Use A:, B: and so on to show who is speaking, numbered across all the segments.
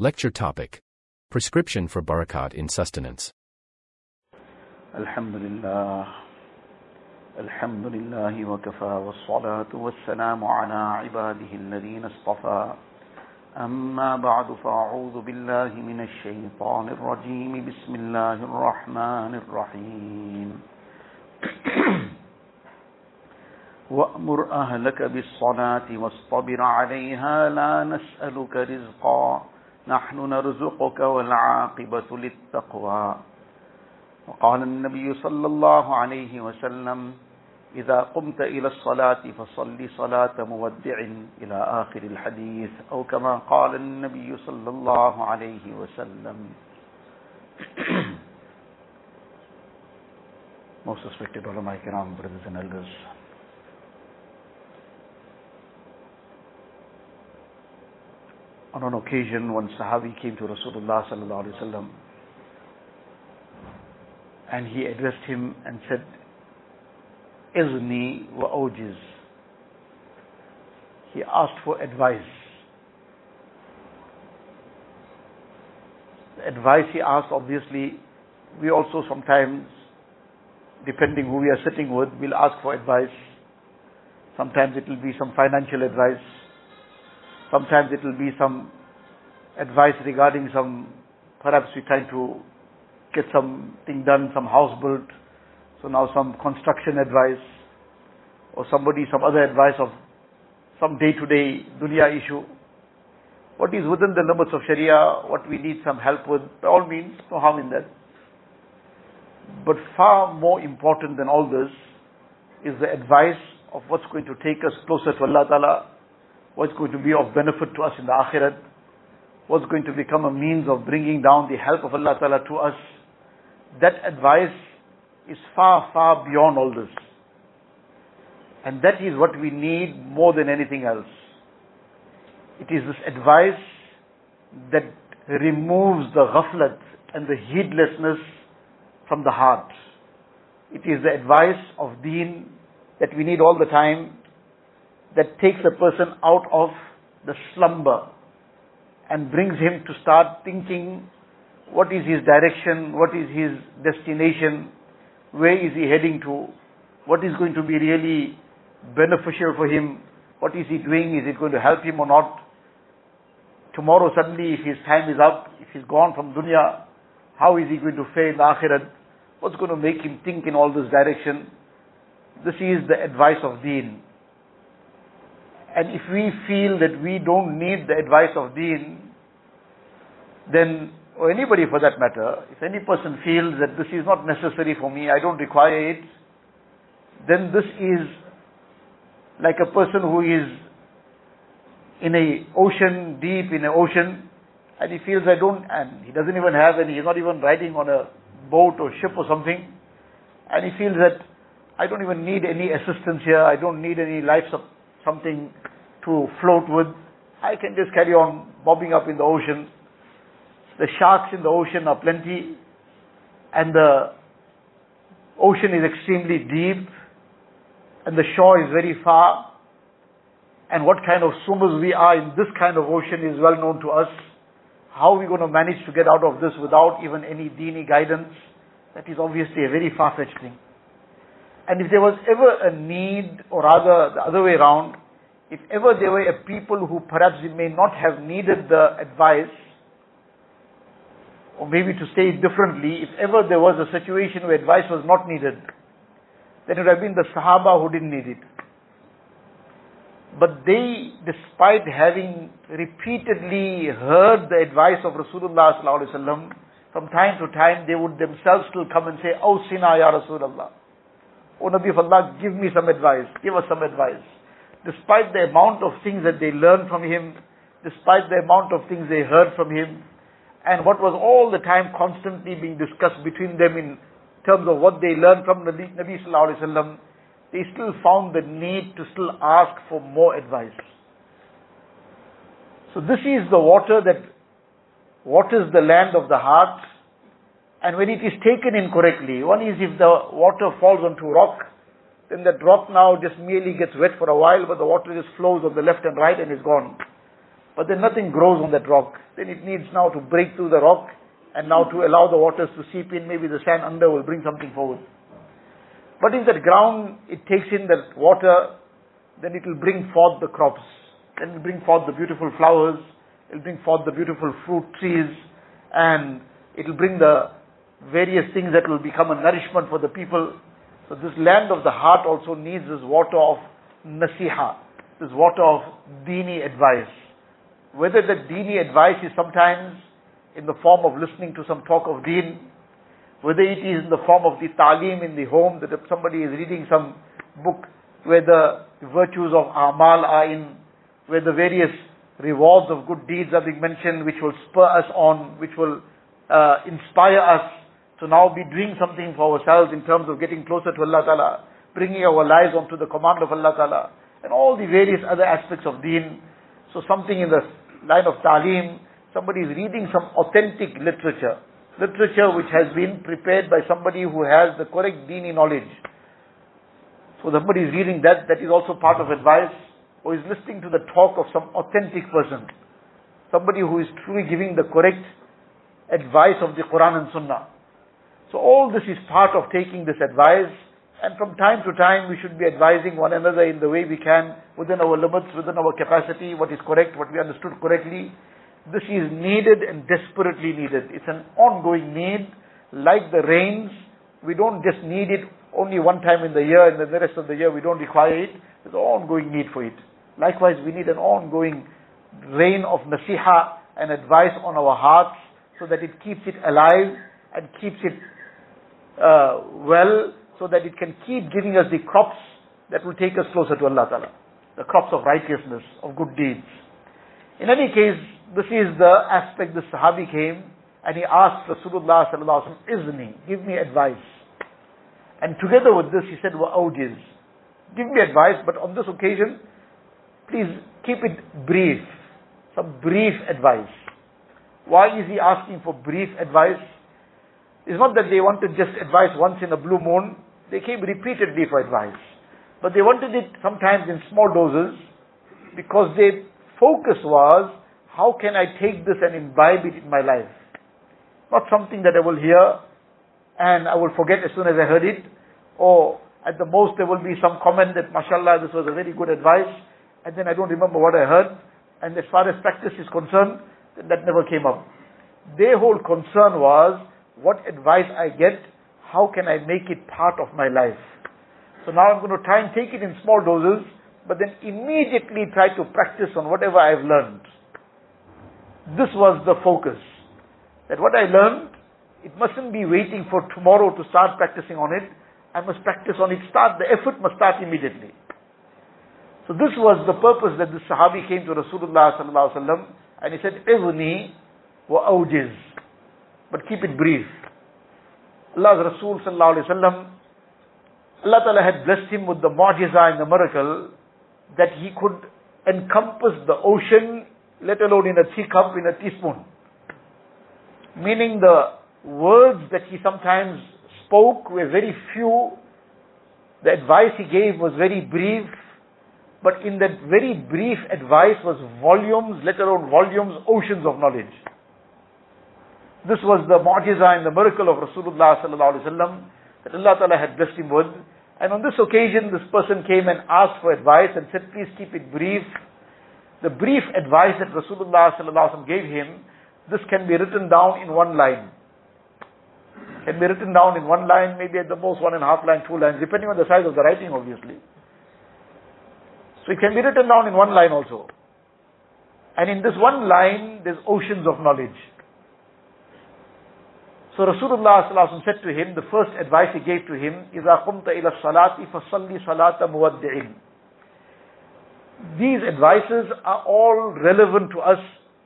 A: Lecture topic Prescription for Barkat in Sustenance.
B: Alhamdulillah. Alhamdulillah. Wa kafa wa salatu wa salamu ala ibadihi al-ladin. Amma ba'du fa'udhu billahi min ash-shaytan ar-rajim. Bismillah ar-Rahman ar-Rahim. وأمر أهلك بالصلاة واصطبر عليها لا نسألك رزقا. نحن نرزقك والعاقبة للتقوى. وقال النبي صلى الله عليه وسلم إذا قمت إلى الصلاة فصل صلاة مودع إلى آخر الحديث. أو كما قال النبي صلى الله عليه وسلم. Most respected ulama kiram, brothers and elders. On an occasion, one Sahabi came to Rasulullah sallallahu alaihi wasallam, and he addressed him and said, "Izni wa ojiz." He asked for advice. The advice he asked, obviously, we also sometimes, depending who we are sitting with, will ask for advice. Sometimes it will be some financial advice. Sometimes it will be some advice regarding some, perhaps we're trying to get something done, some house built. So now some construction advice, or somebody, some other advice of some day-to-day dunya issue. What is within the limits of Sharia, what we need some help with, by all means, no harm in that. But far more important than all this is the advice of what's going to take us closer to Allah Ta'ala, what's going to be of benefit to us in the Akhirat, what's going to become a means of bringing down the help of Allah Ta'ala to us. That advice is far, far beyond all this. And that is what we need more than anything else. It is this advice that removes the ghaflat and the heedlessness from the heart. It is the advice of deen that we need all the time that takes a person out of the slumber and brings him to start thinking what is his direction, what is his destination, where is he heading to, what is going to be really beneficial for him, what is he doing, is it going to help him or not. Tomorrow suddenly if his time is up, if he's gone from dunya, how is he going to fare in akhirat? What's going to make him think in all this direction? This is the advice of deen. And if we feel that we don't need the advice of deen, then, or anybody for that matter, if any person feels that this is not necessary for me, I don't require it, then this is like a person who is in a ocean, deep in an ocean, and he feels I don't, and he doesn't even have any, he's not even riding on a boat or ship or something, and he feels that I don't even need any assistance here, I don't need any life something to float with. I can just carry on bobbing up in the ocean. The sharks in the ocean are plenty, and the ocean is extremely deep, and the shore is very far. And what kind of swimmers we are in this kind of ocean is well known to us. How are we going to manage to get out of this without even any dini guidance? That is obviously a very far-fetched thing. And if there was ever a need, or rather the other way around, if ever there were a people who perhaps may not have needed the advice, or maybe to say it differently, if ever there was a situation where advice was not needed, then it would have been the Sahaba who didn't need it. But they, despite having repeatedly heard the advice of Rasulullah from time to time they would themselves still come and say, Oh Sina Ya Rasulullah. Oh Nabi of Allah, give me some advice, give us some advice. Despite the amount of things that they learned from him, despite the amount of things they heard from him, and what was all the time constantly being discussed between them in terms of what they learned from Nabi, Nabi sallallahu alaihi wasallam, they still found the need to still ask for more advice. So this is the water that waters the land of the heart, and when it is taken incorrectly, one is if the water falls onto rock, then that rock now just merely gets wet for a while, but the water just flows on the left and right and is gone. but then nothing grows on that rock. Then it needs now to break through the rock and now to allow the waters to seep in. Maybe the sand under will bring something forward. But if that ground, it takes in that water, then it will bring forth the crops. Then it will bring forth the beautiful flowers. It will bring forth the beautiful fruit trees. And it will bring the various things that will become a nourishment for the people. So this land of the heart also needs this water of nasiha, this water of dini advice. Whether the dini advice is sometimes in the form of listening to some talk of deen, whether it is in the form of the talim in the home, that if somebody is reading some book where the virtues of amal are in, where the various rewards of good deeds are being mentioned, which will spur us on, which will uh, inspire us to now be doing something for ourselves in terms of getting closer to Allah Ta'ala, bringing our lives onto the command of Allah Ta'ala, and all the various other aspects of deen. So something in the line of talim, somebody is reading some authentic literature, literature which has been prepared by somebody who has the correct dini knowledge. So somebody is reading that, that is also part of advice, or is listening to the talk of some authentic person. Somebody who is truly giving the correct advice of the Quran and Sunnah. So all this is part of taking this advice, and from time to time we should be advising one another in the way we can, within our limits, within our capacity, what is correct, what we understood correctly, this is needed and desperately needed. It's an ongoing need. Like the rains, we don't just need it only one time in the year and then the rest of the year we don't require it. There's an ongoing need for it. Likewise, we need an ongoing rain of nasiha and advice on our hearts so that it keeps it alive and keeps it uh, well so that it can keep giving us the crops that will take us closer to Allah Ta'ala. The crops of righteousness, of good deeds. In any case, this is the aspect the Sahabi came and he asked Rasulullah sallallahu alaihi wasallam, give me advice. And together with this, he said, wa'awjiz. Give me advice, but on this occasion, please keep it brief. Some brief advice. Why is he asking for brief advice? It's not that they wanted just advice once in a blue moon. They came repeatedly for advice. But they wanted it sometimes in small doses because their focus was how can I take this and imbibe it in my life? Not something that I will hear and I will forget as soon as I heard it, or at the most there will be some comment that, mashallah, this was a very good advice, and then I don't remember what I heard, and as far as practice is concerned, that never came up. Their whole concern was, what advice I get, how can I make it part of my life? So now I'm going to try and take it in small doses, but then immediately try to practice on whatever I've learned. This was the focus. That what I learned, it mustn't be waiting for tomorrow to start practicing on it. I must practice on it. Start, the effort must start immediately. So this was the purpose that the Sahabi came to Rasulullah sallallahu alaihi wasallam and he said, "Ivni wa awjiz," but keep it brief. Allah's Rasul sallallahu alaihi wasallam, Allah Taala had blessed him with the mu'jiza and the miracle that he could encompass the ocean let alone in a teacup, in a teaspoon. Meaning the words that he sometimes spoke were very few, the advice he gave was very brief, but in that very brief advice was volumes, let alone volumes, oceans of knowledge. This was the mu'jiza and the miracle of Rasulullah sallallahu alaihi wasallam that Allah Ta'ala had blessed him with. And on this occasion, this person came and asked for advice and said, please keep it brief the brief advice that Rasulullah gave him, this can be written down in one line. Can be written down in one line, maybe at the most one and a half line, two lines, depending on the size of the writing, obviously. So it can be written down in one line also. And in this one line, there's oceans of knowledge. So Rasulullah said to him, the first advice he gave to him, إِذَا قُمْتَ إِلَى الصَّلَاةِ فَصَلِّ صَلَاةَ مُوَدِّعٍ these advices are all relevant to us,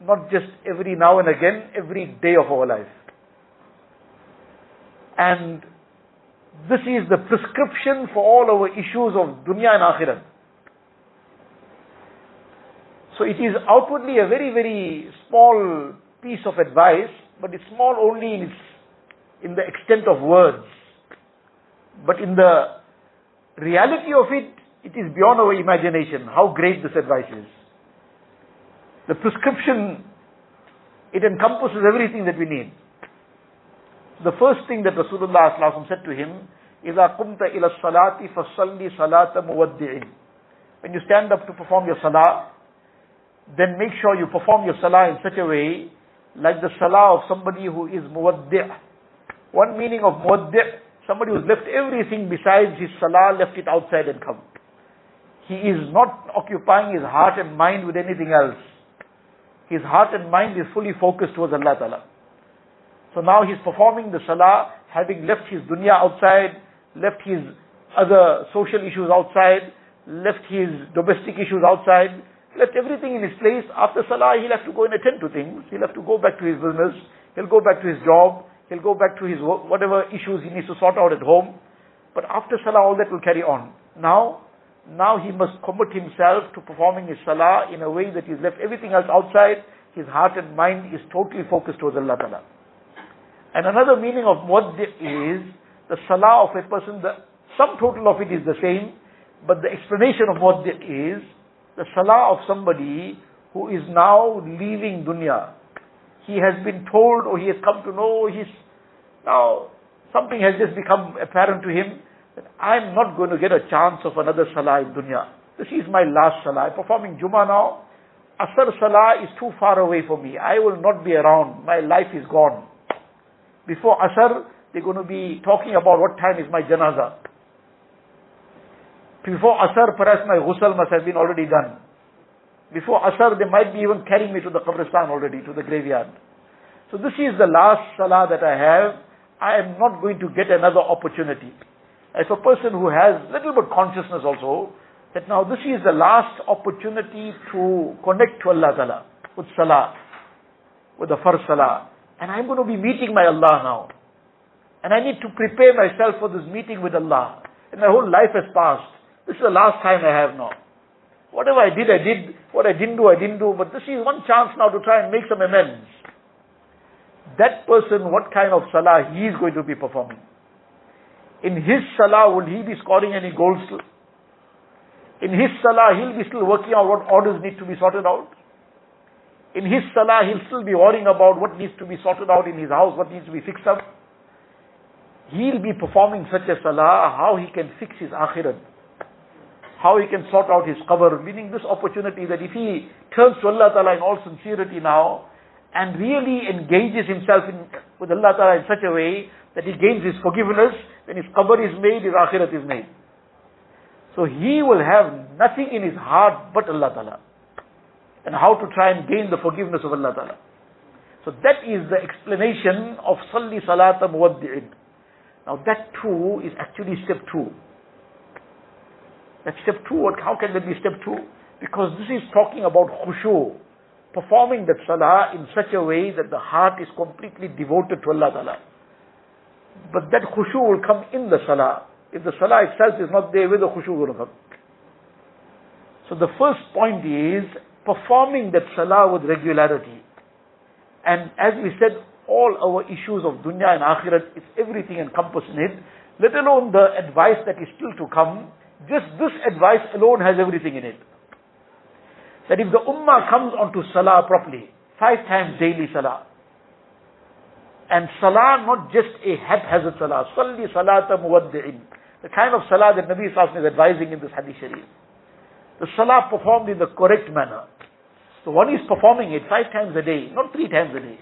B: not just every now and again, every day of our life. And this is the prescription for all our issues of dunya and akhirat. So it is outwardly a very, very small piece of advice, but it's small only in, its, in the extent of words. But in the reality of it, it is beyond our imagination how great this advice is. The prescription, it encompasses everything that we need. The first thing that Rasulullah said to him, إِذَا قُمْتَ إِلَى الصَّلَاةِ فَصَلِّ صَلَاةَ مُوَدِّعٍ When you stand up to perform your salah, then make sure you perform your salah in such a way, like the salah of somebody who is muwaddi'. One meaning of muwaddi', somebody who's left everything besides his salah, left it outside and come. He is not occupying his heart and mind with anything else. His heart and mind is fully focused towards Allah Ta'ala. So now he's performing the salah, having left his dunya outside, left his other social issues outside, left his domestic issues outside, left everything in his place. After salah, he'll have to go and attend to things. He'll have to go back to his business. He'll go back to his job. He'll go back to his whatever issues he needs to sort out at home. But after salah, all that will carry on. Now, now he must commit himself to performing his salah in a way that he's left everything else outside. His heart and mind is totally focused towards Allah Ta'ala. And another meaning of muaddi is the salah of a person, the sum total of it is the same, but the explanation of muaddi is the salah of somebody who is now leaving dunya. He has been told or he has come to know he's now something has just become apparent to him that I'm not going to get a chance of another salah in dunya. This is my last salah. I'm performing Jummah now. Asr salah is too far away for me. I will not be around. My life is gone. Before Asr, they're going to be talking about what time is my janazah. Before Asr, perhaps my ghusl must have been already done. Before Asr, they might be even carrying me to the Qabristan already, to the graveyard. So this is the last salah that I have. I am not going to get another opportunity. As a person who has little bit consciousness also, that now this is the last opportunity to connect to Allah Ta'ala with salah, with the first salah. And I'm going to be meeting my Allah now. And I need to prepare myself for this meeting with Allah. And my whole life has passed. This is the last time I have now. Whatever I did, I did. What I didn't do, I didn't do. But this is one chance now to try and make some amends. That person, what kind of salah he is going to be performing? In his salah, will he be scoring any goals? In his salah, he'll be still working out what orders need to be sorted out. In his salah, he'll still be worrying about what needs to be sorted out in his house, what needs to be fixed up. He'll be performing such a salah, how he can fix his akhirat. How he can sort out his qabr, meaning this opportunity that if he turns to Allah Ta'ala in all sincerity now, and really engages himself in, with Allah Ta'ala in such a way that he gains his forgiveness, then his qabr is made, his akhirat is made. So he will have nothing in his heart but Allah Ta'ala and how to try and gain the forgiveness of Allah Ta'ala. So that is the explanation of Salli Salata Muwaddi'in. Now that too is actually step two. That step two, what, how can that be step two? Because this is talking about khushu, performing that salah in such a way that the heart is completely devoted to Allah Ta'ala. But that khushu will come in the salah. If the salah itself is not there, where the khushu will come? So the first point is performing that salah with regularity. And as we said, all our issues of dunya and akhirat, it's everything encompassed in it, let alone the advice that is still to come. Just this advice alone has everything in it. That if the ummah comes onto salah properly, five times daily salah, and salah not just a haphazard salah, salli salata muwaddi'in, the kind of salah that Nabi Sallallahu is advising in this hadith sharif. The salah performed in the correct manner. So one is performing it five times a day, not three times a day,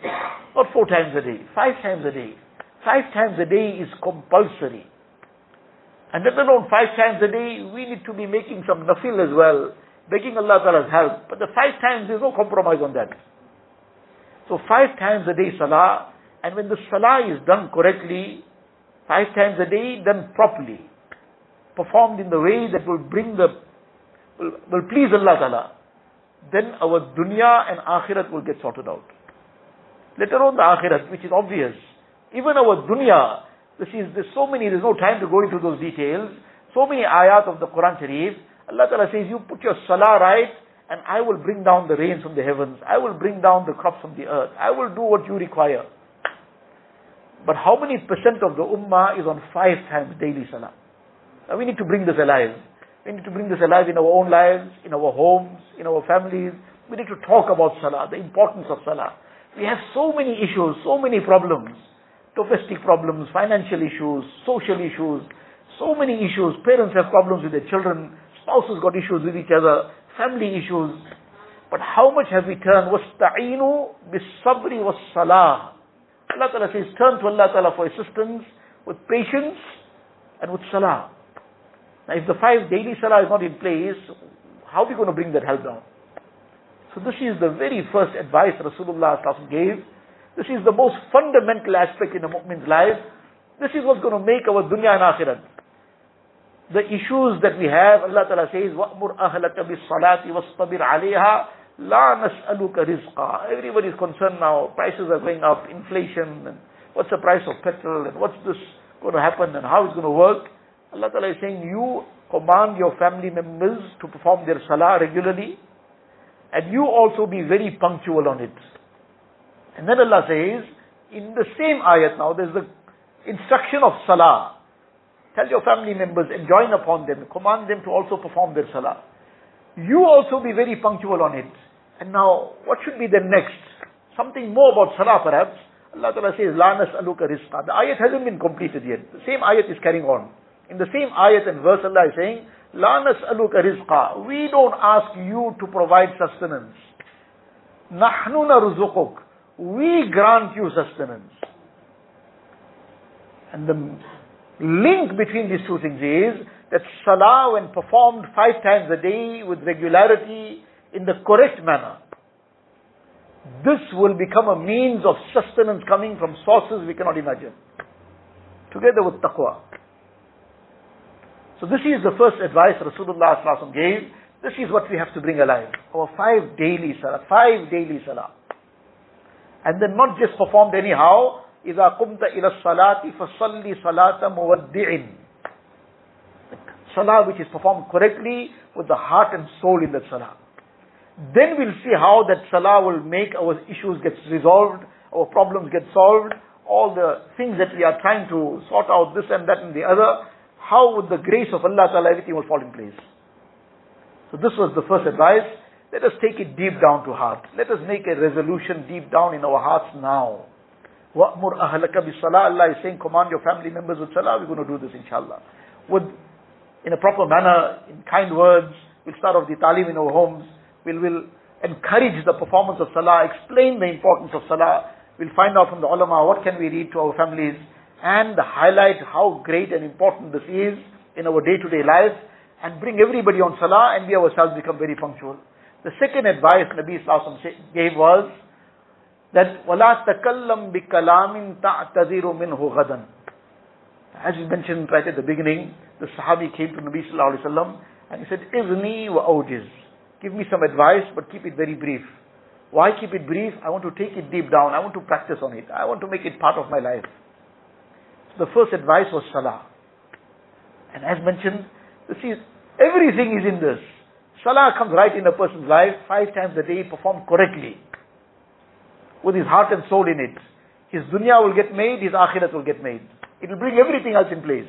B: not four times a day, five times a day. Five times a day is compulsory. And let alone five times a day, we need to be making some nafil as well, begging Allah Ta'ala's help. But the five times, there's no compromise on that. So five times a day salah, and when the salah is done correctly, five times a day, done properly, performed in the way that will bring the, will, will please Allah Ta'ala then our dunya and akhirat will get sorted out. Later on the akhirat, which is obvious. Even our dunya, this is, there's so many, there's no time to go into those details. So many ayat of the Quran Sharif. Allah Ta'ala says, you put your salah right, and I will bring down the rains from the heavens. I will bring down the crops from the earth. I will do what you require. But how many percent of the ummah is on five times daily salah? Now we need to bring this alive. We need to bring this alive in our own lives, in our homes, in our families. We need to talk about salah, the importance of salah. We have so many issues, so many problems Domestic problems, financial issues, social issues, so many issues. Parents have problems with their children, spouses got issues with each other, family issues. But how much have we turned? وَاسْتَعِينُوا بِالصَّبْرِ وَالصَّلَاةِ Allah Ta'ala says, turn to Allah Ta'ala for assistance with patience and with salah. Now if the five daily salah is not in place, how are we going to bring that help down? So this is the very first advice Rasulullah gave. This is the most fundamental aspect in a mu'min's life. This is what's going to make our dunya and akhirat. The issues that we have, Allah Ta'ala says, وَأْمُرْ أَهْلَكَ بِالصَّلَاةِ وَاصْطَبِرْ عَلَيْهَا La nas'aluka rizqa. Everybody is concerned now. Prices are going up, inflation, and what's the price of petrol, and what's this going to happen, and how it's going to work. Allah Ta'ala is saying, you command your family members to perform their salah regularly, and you also be very punctual on it. And then Allah says, in the same ayat now, there's the instruction of salah. Tell your family members, enjoin upon them, command them to also perform their salah. You also be very punctual on it. And now, what should be the next? Something more about salah perhaps. Allah Ta'ala says, La nas'aluka rizqa. The ayat hasn't been completed yet. The same ayat is carrying on. In the same ayat and verse Allah is saying, La nas'aluka rizqa. We don't ask you to provide sustenance. Nahnu narzuquk. We grant you sustenance. And the link between these two things is that salah when performed five times a day with regularity in the correct manner, this will become a means of sustenance coming from sources we cannot imagine. Together with taqwa. So this is the first advice Rasulullah gave. This is what we have to bring alive. Our five daily salah, five daily salah. And then not just performed anyhow. إِذَا قُمْتَ إِلَى الصَّلَاةِ فَصَلِّ صَلَاةَ مُوَدِّعٍ Salah which is performed correctly with the heart and soul in that salah. Then we'll see how that salah will make our issues get resolved, our problems get solved, all the things that we are trying to sort out, this and that and the other, how with the grace of Allah Ta'ala everything will fall in place. So this was the first advice. Let us take it deep down to heart. Let us make a resolution deep down in our hearts now. وَأْمُرْ أَهْلَكَ بِالصَّلَاةِ Allah is saying, command your family members with salah. We're going to do this inshallah. With, in a proper manner, in kind words. We'll start off the talim in our homes we'll, will encourage the performance of salah, explain the importance of salah. We'll find out from the ulama what can we read to our families and highlight how great and important this is in our day-to-day life and bring everybody on salah and we ourselves become very punctual. The second advice Nabi Sallallahu gave was that وَلَا تَكَلَّمْ بِكَلَامٍ تَعْتَذِرُ مِنْهُ غَدًا As we mentioned right at the beginning, the Sahabi came to Nabi Sallallahu Alaihi Wasallam and he said, إِذْنِي وَأَوْجِزْ Give me some advice, but keep it very brief. Why keep it brief? I want to take it deep down. I want to practice on it. I want to make it part of my life. So the first advice was salah. And as mentioned, this is, everything is in this. Salah comes right in a person's life, five times a day, performed correctly. With his heart and soul in it. His dunya will get made, his akhirat will get made. It will bring everything else in place.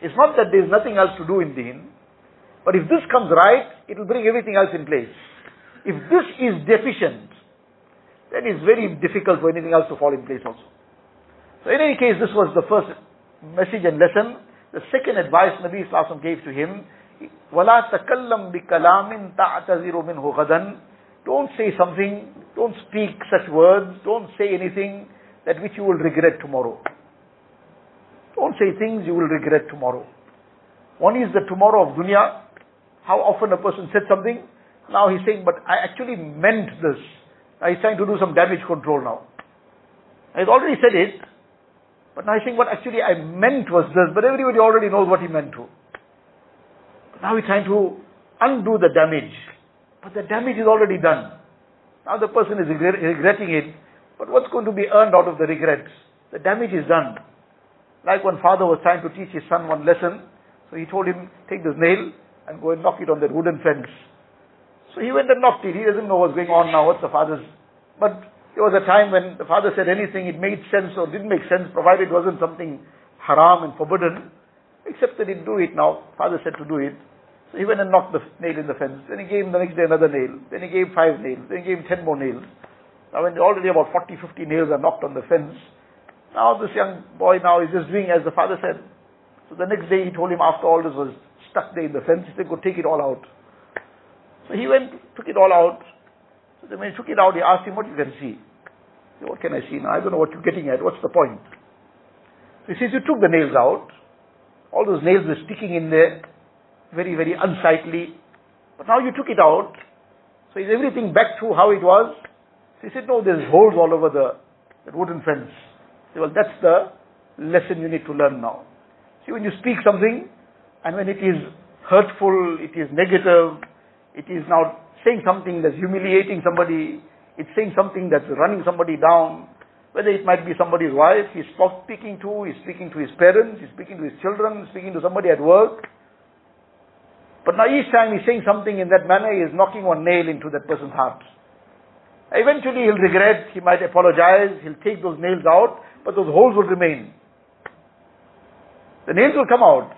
B: It's not that there is nothing else to do in deen. But if this comes right, it will bring everything else in place. If this is deficient, then it's very difficult for anything else to fall in place also. So in any case, this was the first message and lesson. The second advice Nabi Sallallahu gave to him, وَلَا تَكَلَّمْ بِكَلَامٍ تَعْتَذِرُ مِنْهُ غَدًا Don't say something, don't speak such words, don't say anything that which you will regret tomorrow. Don't say things you will regret tomorrow. One is the tomorrow of dunya, how often a person said something, now he's saying, but I actually meant this. Now he's trying to do some damage control now. He's already said it, but now he's saying what actually I meant was this, but everybody already knows what he meant to. Now he's trying to undo the damage. But the damage is already done. Now the person is regretting it, but what's going to be earned out of the regrets? The damage is done. Like when father was trying to teach his son one lesson, so he told him, take this nail, and go and knock it on that wooden fence. So he went and knocked it. He doesn't know what's going on now, what's the father's. But there was a time when the father said anything, it made sense or didn't make sense, provided it wasn't something haram and forbidden. Except that he do it now. Father said to do it. So he went and knocked the nail in the fence. Then he gave him the next day another nail. Then he gave five nails. Then he gave him ten more nails. Now when already about 40, 50 nails are knocked on the fence, now this young boy now is just doing as the father said. So the next day he told him after all this was stuck there in the fence, he said, go take it all out. So he went, took it all out. So then when he took it out, he asked him what you can see. Said, what can I see now? I don't know what you're getting at. What's the point? So he says, you took the nails out. All those nails were sticking in there. Very, very unsightly. But now you took it out. So is everything back to how it was? So he said, no, there's holes all over the, wooden fence. Said, well, that's the lesson you need to learn now. See, when you speak something, and when it is hurtful, it is negative, it is now saying something that's humiliating somebody, it's saying something that's running somebody down, whether it might be somebody's wife, he's speaking to, he's speaking to his parents, he's speaking to his children, speaking to somebody at work. But now each time he's saying something in that manner, he is knocking one nail into that person's heart. Eventually he'll regret, he might apologize, he'll take those nails out, but those holes will remain. The nails will come out.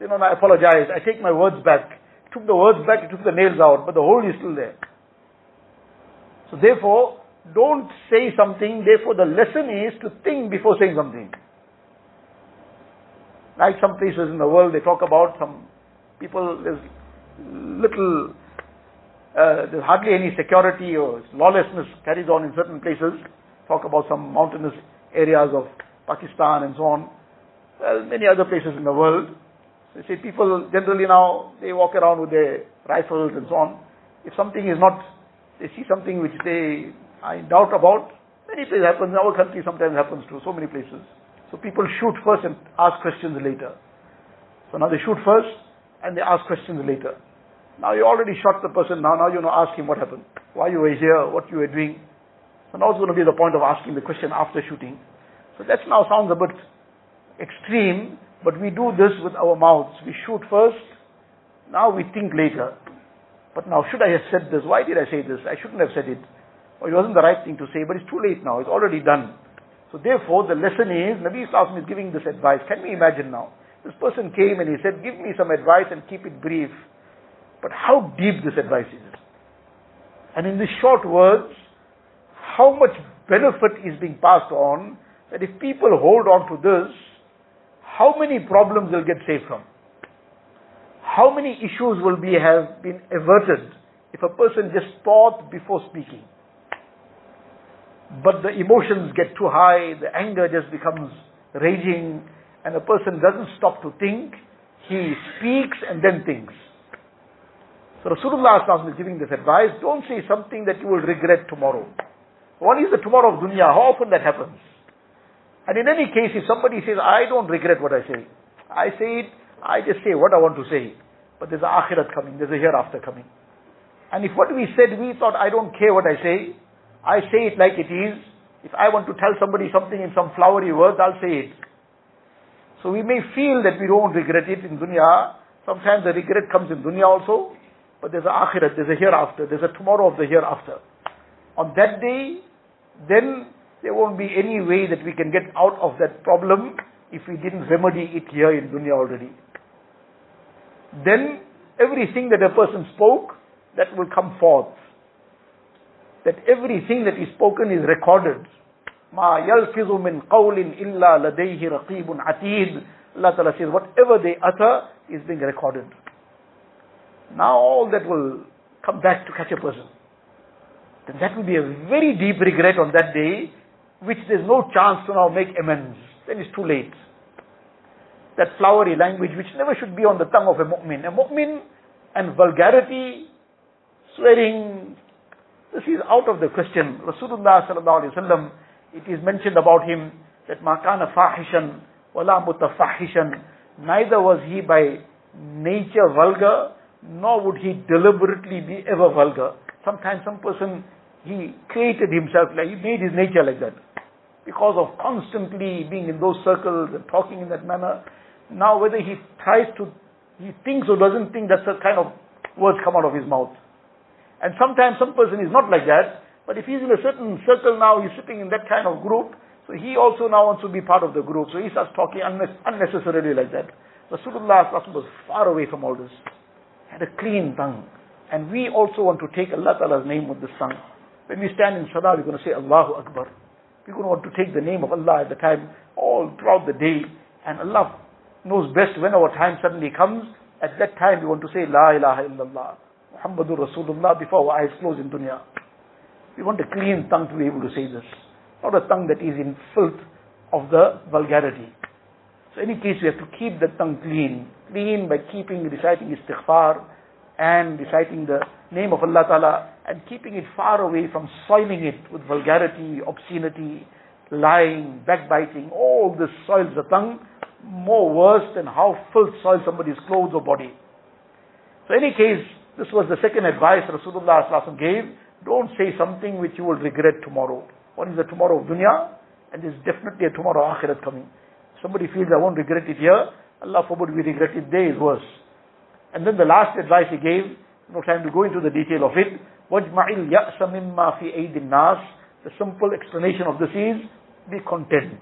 B: You know, I apologize, I take my words back. Took the words back, took the nails out, but the hole is still there. So therefore, don't say something, therefore the lesson is to think before saying something. Like some places in the world, they talk about some people, there's little, uh, there's hardly any security or lawlessness carries on in certain places. Talk about some mountainous areas of Pakistan and so on. Well, many other places in the world. You see, people generally now, they walk around with their rifles and so on. If something is not, they see something which they are in doubt about, many places happens, in our country sometimes happens too, so many places. So people shoot first and ask questions later. So now they shoot first and they ask questions later. Now you already shot the person, now, now you know, ask him what happened. Why you were here, what you were doing. So now it's going to be the point of asking the question after shooting. So that now sounds a bit extreme, but we do this with our mouths. We shoot first, now we think later. But now, should I have said this? Why did I say this? I shouldn't have said it. Or it wasn't the right thing to say, but it's too late now. It's already done. So therefore, the lesson is, Nabi Islam is giving this advice. Can we imagine now? This person came and he said, give me some advice and keep it brief. But how deep this advice is. And in these short words, how much benefit is being passed on that if people hold on to this, how many problems they'll get saved from? How many issues will be have been averted if a person just thought before speaking? But the emotions get too high, the anger just becomes raging, and a person doesn't stop to think, he speaks and then thinks. So Rasulullah is giving this advice, don't say something that you will regret tomorrow. One is the tomorrow of dunya, how often that happens? And in any case, if somebody says, I don't regret what I say, I say it, I just say what I want to say. But there's a akhirat coming, there's a hereafter coming. And if what we said, we thought, I don't care what I say, I say it like it is. If I want to tell somebody something in some flowery words, I'll say it. So we may feel that we don't regret it in dunya. Sometimes the regret comes in dunya also. But there's an akhirat, there's a hereafter, there's a tomorrow of the hereafter. On that day, then there won't be any way that we can get out of that problem if we didn't remedy it here in dunya already. Then everything that a person spoke, that will come forth. That everything that is spoken is recorded. ما يلفظ من قول إلا لديه رقيب عتيد. Allah Ta'ala says, whatever they utter is being recorded. Now all that will come back to catch a person. Then that will be a very deep regret on that day, which there's no chance to now make amends. Then it's too late. That flowery language which never should be on the tongue of a mu'min. A mu'min and vulgarity, swearing, this is out of the question. Rasulullah sallallahu alayhi wa it is mentioned about him that makana fahishan wala mutafahishan. Neither was he by nature vulgar, nor would he deliberately be ever vulgar. Sometimes some person, he created himself like, he made his nature like that because of constantly being in those circles and talking in that manner. Now whether he tries to, he thinks or doesn't think, that's the kind of words come out of his mouth. And sometimes some person is not like that, but if he's in a certain circle now, he's sitting in that kind of group, so he also now wants to be part of the group. So he starts talking unnecessarily like that. Rasulullah was far away from all this. had a clean tongue. And we also want to take Allah Ta'ala's name with this tongue. When we stand in Salah, we're going to say Allahu Akbar. We're going to want to take the name of Allah at the time, all throughout the day. And Allah knows best when our time suddenly comes. At that time, we want to say La ilaha illallah. Muhammadur Rasulullah before our eyes close in dunya. We want a clean tongue to be able to say this. Not a tongue that is in filth of the vulgarity. So in any case, we have to keep the tongue clean. Clean by keeping, reciting istighfar and reciting the name of Allah Ta'ala and keeping it far away from soiling it with vulgarity, obscenity, lying, backbiting. All this soils the tongue more worse than how filth soils somebody's clothes or body. So in any case, this was the second advice Rasulullah gave. Don't say something which you will regret tomorrow. One is the tomorrow of dunya, and there's definitely a tomorrow akhirat coming. Somebody feels I won't regret it here, Allah forbid we regret it there is worse. And then the last advice he gave, no time to go into the detail of it, وَاجْمَعِ الْيَأْسَ مِمَّا فِي أَيْدِ النَّاسِ The simple explanation of this is, be content.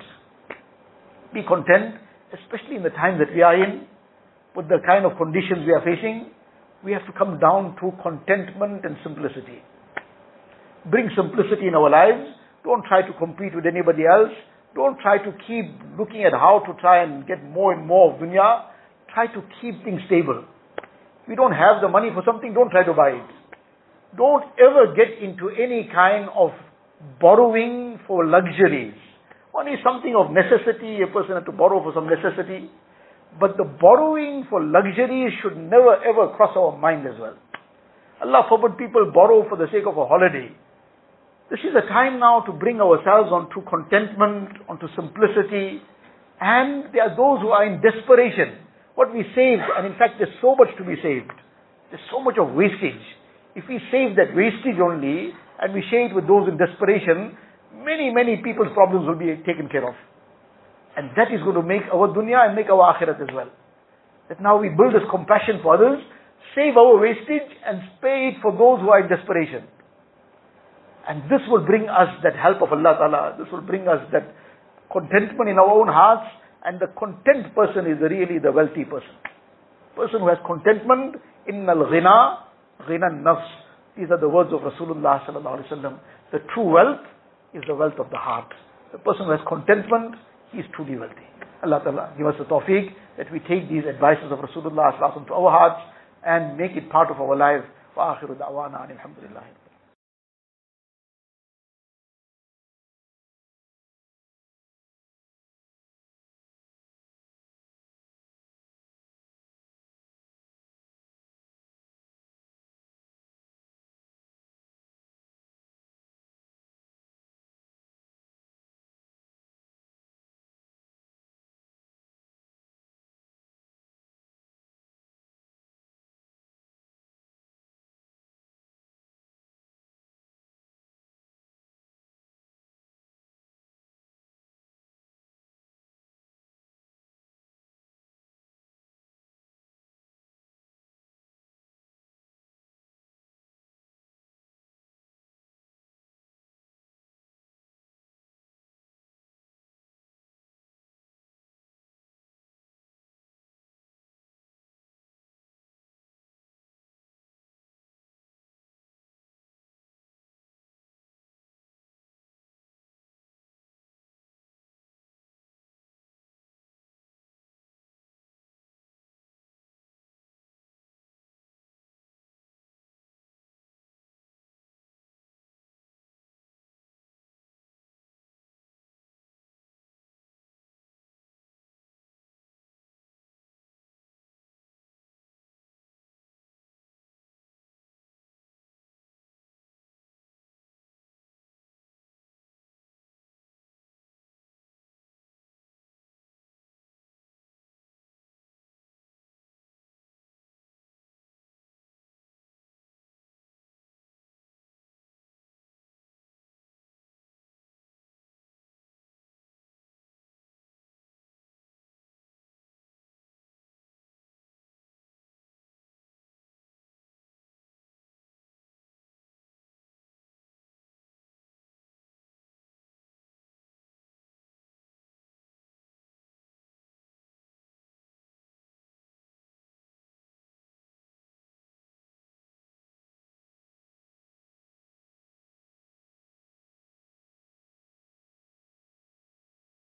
B: Be content, especially in the time that we are in, with the kind of conditions we are facing, we have to come down to contentment and simplicity. Bring simplicity in our lives. Don't try to compete with anybody else. Don't try to keep looking at how to try and get more and more of dunya. Try to keep things stable. If you don't have the money for something, don't try to buy it. Don't ever get into any kind of borrowing for luxuries. Only something of necessity, a person has to borrow for some necessity. But the borrowing for luxuries should never ever cross our mind as well. Allah forbid people borrow for the sake of a holiday. This is a time now to bring ourselves onto contentment, onto simplicity. And there are those who are in desperation. What we saved, and in fact there's so much to be saved. There's so much of wastage. If we save that wastage only, and we share it with those in desperation, many, many people's problems will be taken care of. And that is going to make our dunya and make our akhirat as well. That now we build this compassion for others, save our wastage and spare it for those who are in desperation. And this will bring us that help of Allah Ta'ala. This will bring us that contentment in our own hearts. And the content person is really the wealthy person. Person who has contentment, in al ghina, ghina nafs. These are the words of Rasulullah Sallallahu Alaihi Wasallam. The true wealth is the wealth of the heart. The person who has contentment, he is truly wealthy. Allah Ta'ala give us the tawfiq that we take these advices of Rasulullah to our hearts and make it part of our life. وآخر دعوانا الحمد لله